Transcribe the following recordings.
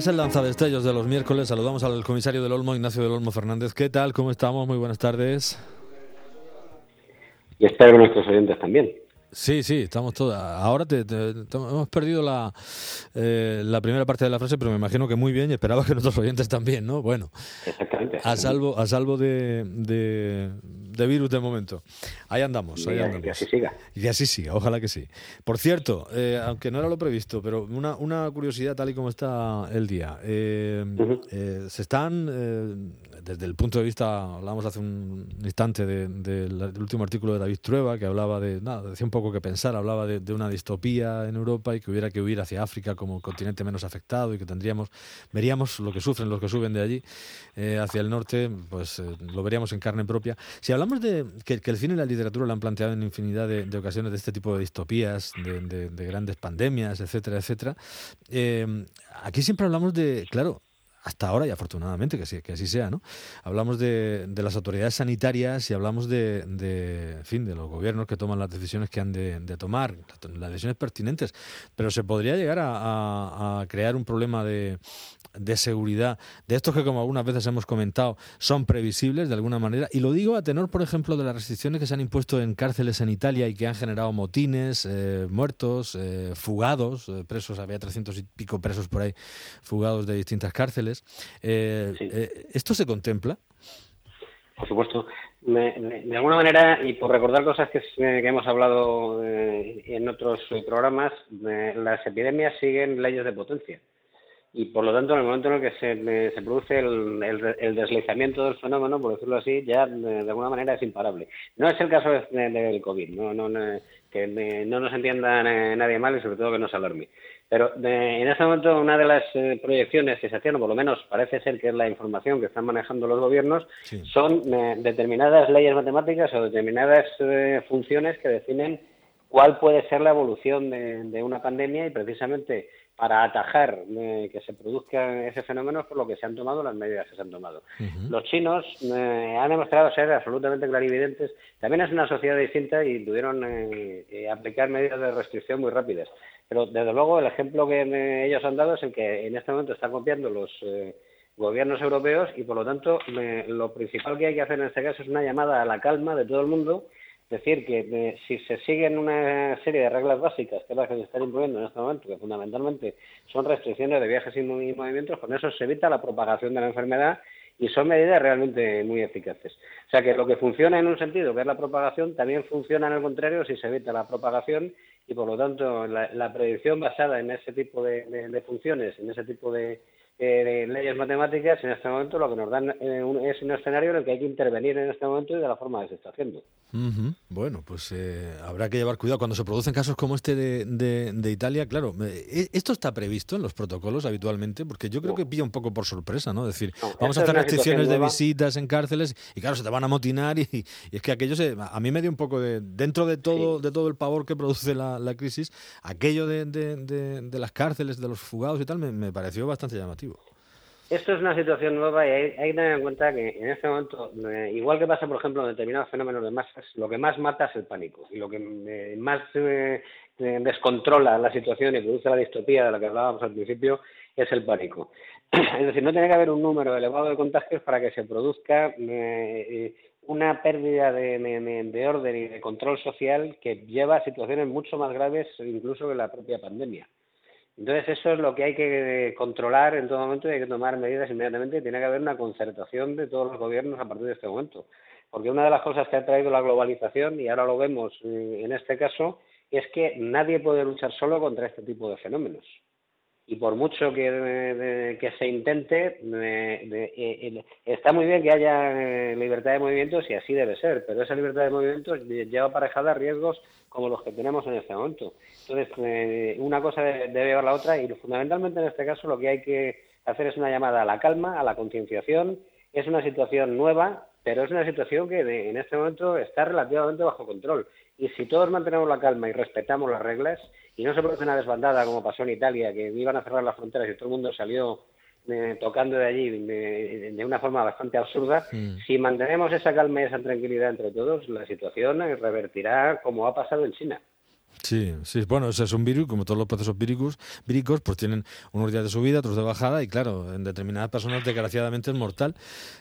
Es el lanzadestellos de los miércoles. Saludamos al comisario del Olmo, Ignacio del Olmo Fernández. ¿Qué tal? ¿Cómo estamos? Muy buenas tardes. Y espero nuestros oyentes también. Sí, sí, estamos todos. Ahora te, hemos perdido la, eh, la primera parte de la frase, pero me imagino que muy bien y esperaba que nuestros oyentes también, ¿no? Bueno, exactamente. A salvo, a salvo de, de, virus de momento. Ahí andamos, ahí andamos. Y así siga. Y así siga, ojalá que sí. Por cierto, eh, aunque no era lo previsto, pero una, una curiosidad tal y como está el día. Eh, se están, desde el punto de vista, hablábamos hace un instante del último artículo de David Trueba, que hablaba de, nada, decía un poco que pensar, hablaba de, una distopía en Europa y que hubiera que huir hacia África como continente menos afectado y que tendríamos, veríamos lo que sufren los que suben de allí eh, hacia el norte, pues eh, lo veríamos en carne propia. Si hablamos de que, el cine y la literatura lo han planteado en infinidad de, ocasiones de este tipo de distopías, de, grandes pandemias, etcétera, etcétera, eh, aquí siempre hablamos de, claro, hasta ahora y afortunadamente que, sí, que así sea, ¿no? Hablamos de, de las autoridades sanitarias y hablamos de, de, fin, de los gobiernos que toman las decisiones que han de, tomar, las decisiones pertinentes, pero se podría llegar a crear un problema de, de seguridad, de estos que como algunas veces hemos comentado, son previsibles de alguna manera. Y lo digo a tenor, por ejemplo, de las restricciones que se han impuesto en cárceles en Italia y que han generado motines, eh, muertos, eh, fugados, eh, presos, había 300 y pico presos por ahí, fugados de distintas cárceles. ¿Esto se contempla? Por supuesto. de alguna manera, y por recordar cosas que, que hemos hablado en otros programas, las epidemias siguen leyes de potencia y por lo tanto en el momento en el que se, se produce el, el, deslizamiento del fenómeno, por decirlo así, ya de, alguna manera es imparable. No es el caso del COVID, no, no, que no nos entienda nadie mal y sobre todo que no se alarme. Pero en este momento una de las eh, proyecciones que se hacían, o por lo menos parece ser que es la información que están manejando los gobiernos, son eh, determinadas leyes matemáticas o determinadas eh, funciones que definen cuál puede ser la evolución de, una pandemia y precisamente para atajar eh, que se produzca ese fenómeno es por lo que se han tomado las medidas que se han tomado. Los chinos eh, han demostrado ser absolutamente clarividentes. También es una sociedad distinta y tuvieron eh, aplicar medidas de restricción muy rápidas. Pero desde luego el ejemplo que ellos han dado es el que en este momento están copiando los gobiernos europeos y por lo tanto lo principal que hay que hacer en este caso es una llamada a la calma de todo el mundo es decir, que eh, si se siguen una serie de reglas básicas, que es las que se están imponiendo en este momento, que fundamentalmente son restricciones de viajes y movimientos, con eso se evita la propagación de la enfermedad y son medidas realmente muy eficaces. O sea que lo que funciona en un sentido, que es la propagación, también funciona en el contrario si se evita la propagación y por lo tanto la, predicción basada en ese tipo de funciones, en ese tipo de, eh, leyes matemáticas, en este momento lo que nos dan eh, es un escenario en el que hay que intervenir en este momento y de la forma que se está haciendo. Bueno, pues eh, habrá que llevar cuidado cuando se producen casos como este de, de, Italia. Claro, eh, esto está previsto en los protocolos habitualmente, porque yo creo que pilla un poco por sorpresa, ¿no? Es decir, vamos a hacer restricciones de visitas en cárceles y claro, se te van a motinar y, es que aquello se, a mí me dio un poco de dentro de todo de todo el pavor que produce la, la crisis, aquello de, de, las cárceles, de los fugados y tal, me, me pareció bastante llamativo. Esto es una situación nueva y hay, que tener en cuenta que en este momento, eh, igual que pasa, por ejemplo, en determinados fenómenos de masas, lo que más mata es el pánico y lo que eh, más eh, descontrola la situación y produce la distopía de la que hablábamos al principio es el pánico. Es decir, no tiene que haber un número elevado de contagios para que se produzca una pérdida de orden y de control social que lleva a situaciones mucho más graves incluso que la propia pandemia. Entonces eso es lo que hay que controlar en todo momento y hay que tomar medidas inmediatamente. Tiene que haber una concertación de todos los gobiernos a partir de este momento. Porque una de las cosas que ha traído la globalización, y ahora lo vemos eh, en este caso, es que nadie puede luchar solo contra este tipo de fenómenos y por mucho que, que se intente, eh, está muy bien que haya eh, libertad de movimientos y así debe ser, pero esa libertad de movimientos lleva aparejada riesgos como los que tenemos en este momento. Entonces, eh, una cosa debe llevar la otra y fundamentalmente en este caso lo que hay que hacer es una llamada a la calma, a la concienciación. Es una situación nueva, pero es una situación que en este momento está relativamente bajo control. Y si todos mantenemos la calma y respetamos las reglas, y no se produce una desbandada como pasó en Italia, que iban a cerrar las fronteras y todo el mundo salió eh, tocando de allí de, una forma bastante absurda, si mantenemos esa calma y esa tranquilidad entre todos, la situación revertirá como ha pasado en China. Sí, sí, bueno, ese es un virus, como todos los procesos víricos, víricos, pues tienen unos días de subida, otros de bajada, y claro, en determinadas personas desgraciadamente es mortal,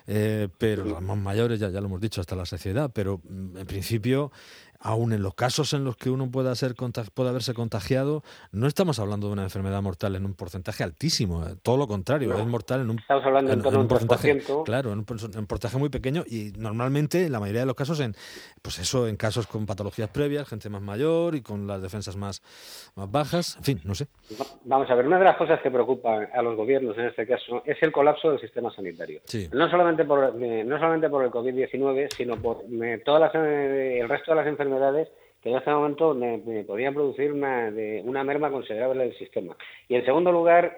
eh, pero los más mayores, ya, ya lo hemos dicho, hasta la saciedad, pero mm, en principio aún en los casos en los que uno pueda ser pueda haberse contagiado, no estamos hablando de una enfermedad mortal en un porcentaje altísimo, eh, todo lo contrario, es mortal en un, estamos hablando en, un porcentaje, claro, en un, porcentaje muy pequeño y normalmente, en la mayoría de los casos, en pues eso, en casos con patologías previas, gente más mayor y con las defensas más, más bajas, en fin, no sé. Vamos a ver, una de las cosas que preocupan a los gobiernos en este caso es el colapso del sistema sanitario. No solamente por eh, no solamente por el COVID-19, sino por eh, todas las, el resto de las enfermedades que en este momento me, podrían producir una, una merma considerable del sistema. Y en segundo lugar,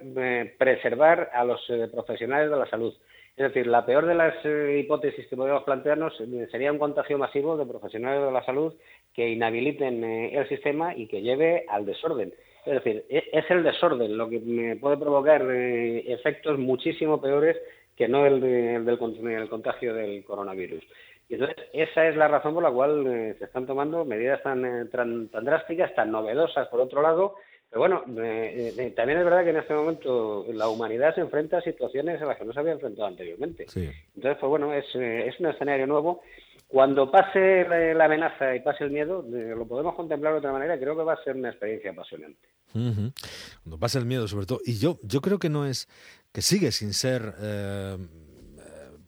preservar a los eh, profesionales de la salud. Es decir, la peor de las eh, hipótesis que podríamos plantearnos eh, sería un contagio masivo de profesionales de la salud que inhabiliten el sistema y que lleve al desorden. Es decir, e, es el desorden lo que me puede provocar efectos muchísimo peores que no el, del, el contagio del coronavirus. Y entonces, esa es la razón por la cual eh, se están tomando medidas tan, eh, tan, drásticas, tan novedosas, por otro lado. Pero bueno, eh, también es verdad que en este momento la humanidad se enfrenta a situaciones a las que no se había enfrentado anteriormente. Entonces, pues bueno, es, es un escenario nuevo. Cuando pase la, amenaza y pase el miedo, lo podemos contemplar de otra manera. Creo que va a ser una experiencia apasionante. Cuando pase el miedo, sobre todo. Y yo, yo creo que no es, que sigue sin ser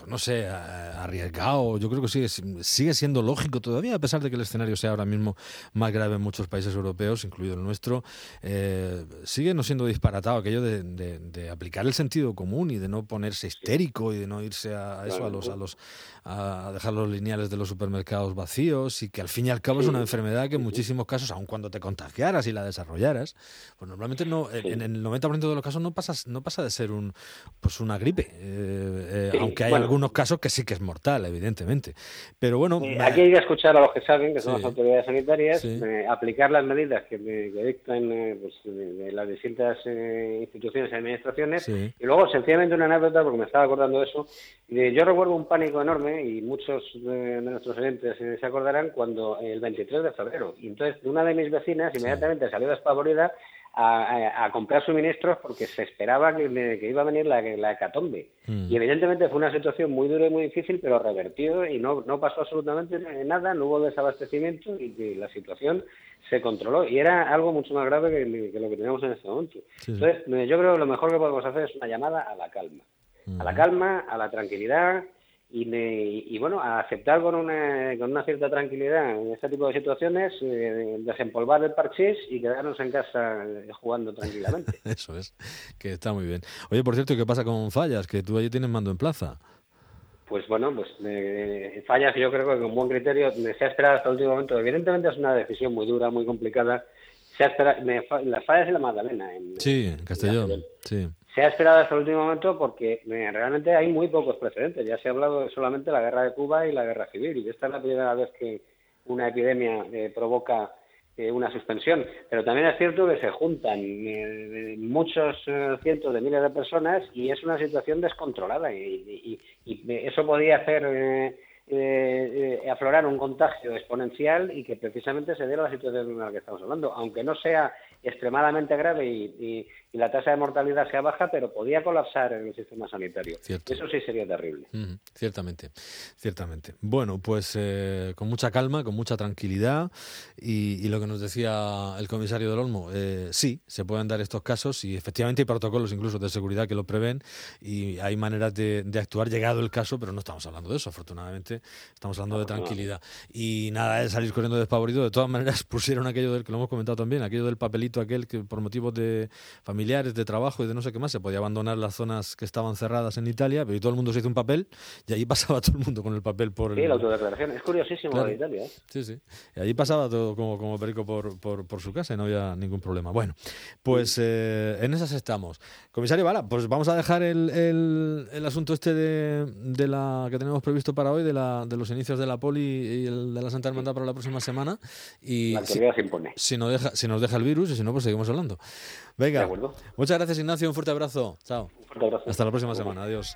pues no sé, arriesgado. Yo creo que sigue, sigue siendo lógico todavía, a pesar de que el escenario sea ahora mismo más grave en muchos países europeos, incluido el nuestro. Eh, sigue no siendo disparatado aquello de, aplicar el sentido común y de no ponerse histérico y de no irse a, eso, a los, a los a dejar los lineales de los supermercados vacíos y que al fin y al cabo es una enfermedad que en muchísimos casos, aun cuando te contagiaras y la desarrollaras, pues normalmente no, en, el 90% de los casos no pasa, no pasa de ser un, pues una gripe, eh, eh, aunque hay algunos casos que sí que es mortal, evidentemente. Pero bueno... aquí hay que escuchar a los que saben, que son las autoridades sanitarias, eh, aplicar las medidas que, dictan pues, de, las distintas instituciones y administraciones. Y luego sencillamente una anécdota, porque me estaba acordando de eso, yo recuerdo un pánico enorme y muchos de, nuestros oyentes se acordarán cuando el 23 de febrero. Y entonces una de mis vecinas inmediatamente salió despavorida a, comprar suministros porque se esperaba que, iba a venir la, la hecatombe. Mm. Y evidentemente fue una situación muy dura y muy difícil, pero revertido y no, no pasó absolutamente nada, no hubo desabastecimiento y, la situación se controló. Y era algo mucho más grave que, lo que teníamos en este momento. Entonces, yo creo que lo mejor que podemos hacer es una llamada a la calma a la calma, a la tranquilidad y, y bueno, a aceptar con una, con una cierta tranquilidad en este tipo de situaciones, eh, desempolvar el parchís y quedarnos en casa eh, jugando tranquilamente. Eso es, que está muy bien. Oye, por cierto, ¿qué pasa con Fallas? Que tú allí tienes mando en plaza. Pues bueno, pues eh, Fallas yo creo que con buen criterio se ha esperado hasta el último momento. Evidentemente es una decisión muy dura, muy complicada. Se ha esperado, las Fallas y la Magdalena. En, sí, en Castellón, sí se ha esperado hasta el último momento porque eh, realmente hay muy pocos precedentes. Ya se ha hablado solamente de la guerra de Cuba y la guerra civil, y esta es la primera vez que una epidemia eh, provoca eh, una suspensión. Pero también es cierto que se juntan muchos cientos de miles de personas y es una situación descontrolada, y, eso podía hacer eh, eh, aflorar un contagio exponencial y que precisamente se diera la situación en la que estamos hablando, aunque no sea extremadamente grave y, la tasa de mortalidad sea baja, pero podía colapsar en el sistema sanitario. Eso sí sería terrible. Ciertamente, ciertamente. Bueno, pues eh, con mucha calma, con mucha tranquilidad y, lo que nos decía el comisario del Olmo, eh, sí, se pueden dar estos casos y efectivamente hay protocolos incluso de seguridad que lo prevén y hay maneras de, de actuar llegado el caso, pero no estamos hablando de eso, afortunadamente estamos hablando de tranquilidad. Y nada de salir corriendo despavorido, de todas maneras pusieron aquello del que lo hemos comentado también, aquello del papelito aquel que por motivos de familiares, de trabajo y de no sé qué más, se podía abandonar las zonas que estaban cerradas en Italia, pero todo el mundo se hizo un papel y allí pasaba todo el mundo con el papel por... Sí, la autodeclaración. Es curiosísimo de Italia. ¿eh? Sí, sí. Y allí pasaba todo como, como perico por, por, su casa y no había ningún problema. Bueno, pues eh, en esas estamos. Comisario Bala, pues vamos a dejar el, el, asunto este de, de, la que tenemos previsto para hoy, de, la, de los inicios de la poli y el de la Santa Hermandad para la próxima semana. Y la si, se impone. Si, no deja, si nos deja el virus y si no, pues seguimos hablando. Venga. Muchas gracias, Ignacio. Un fuerte abrazo. Chao. Un fuerte abrazo. Hasta la próxima semana. Adiós.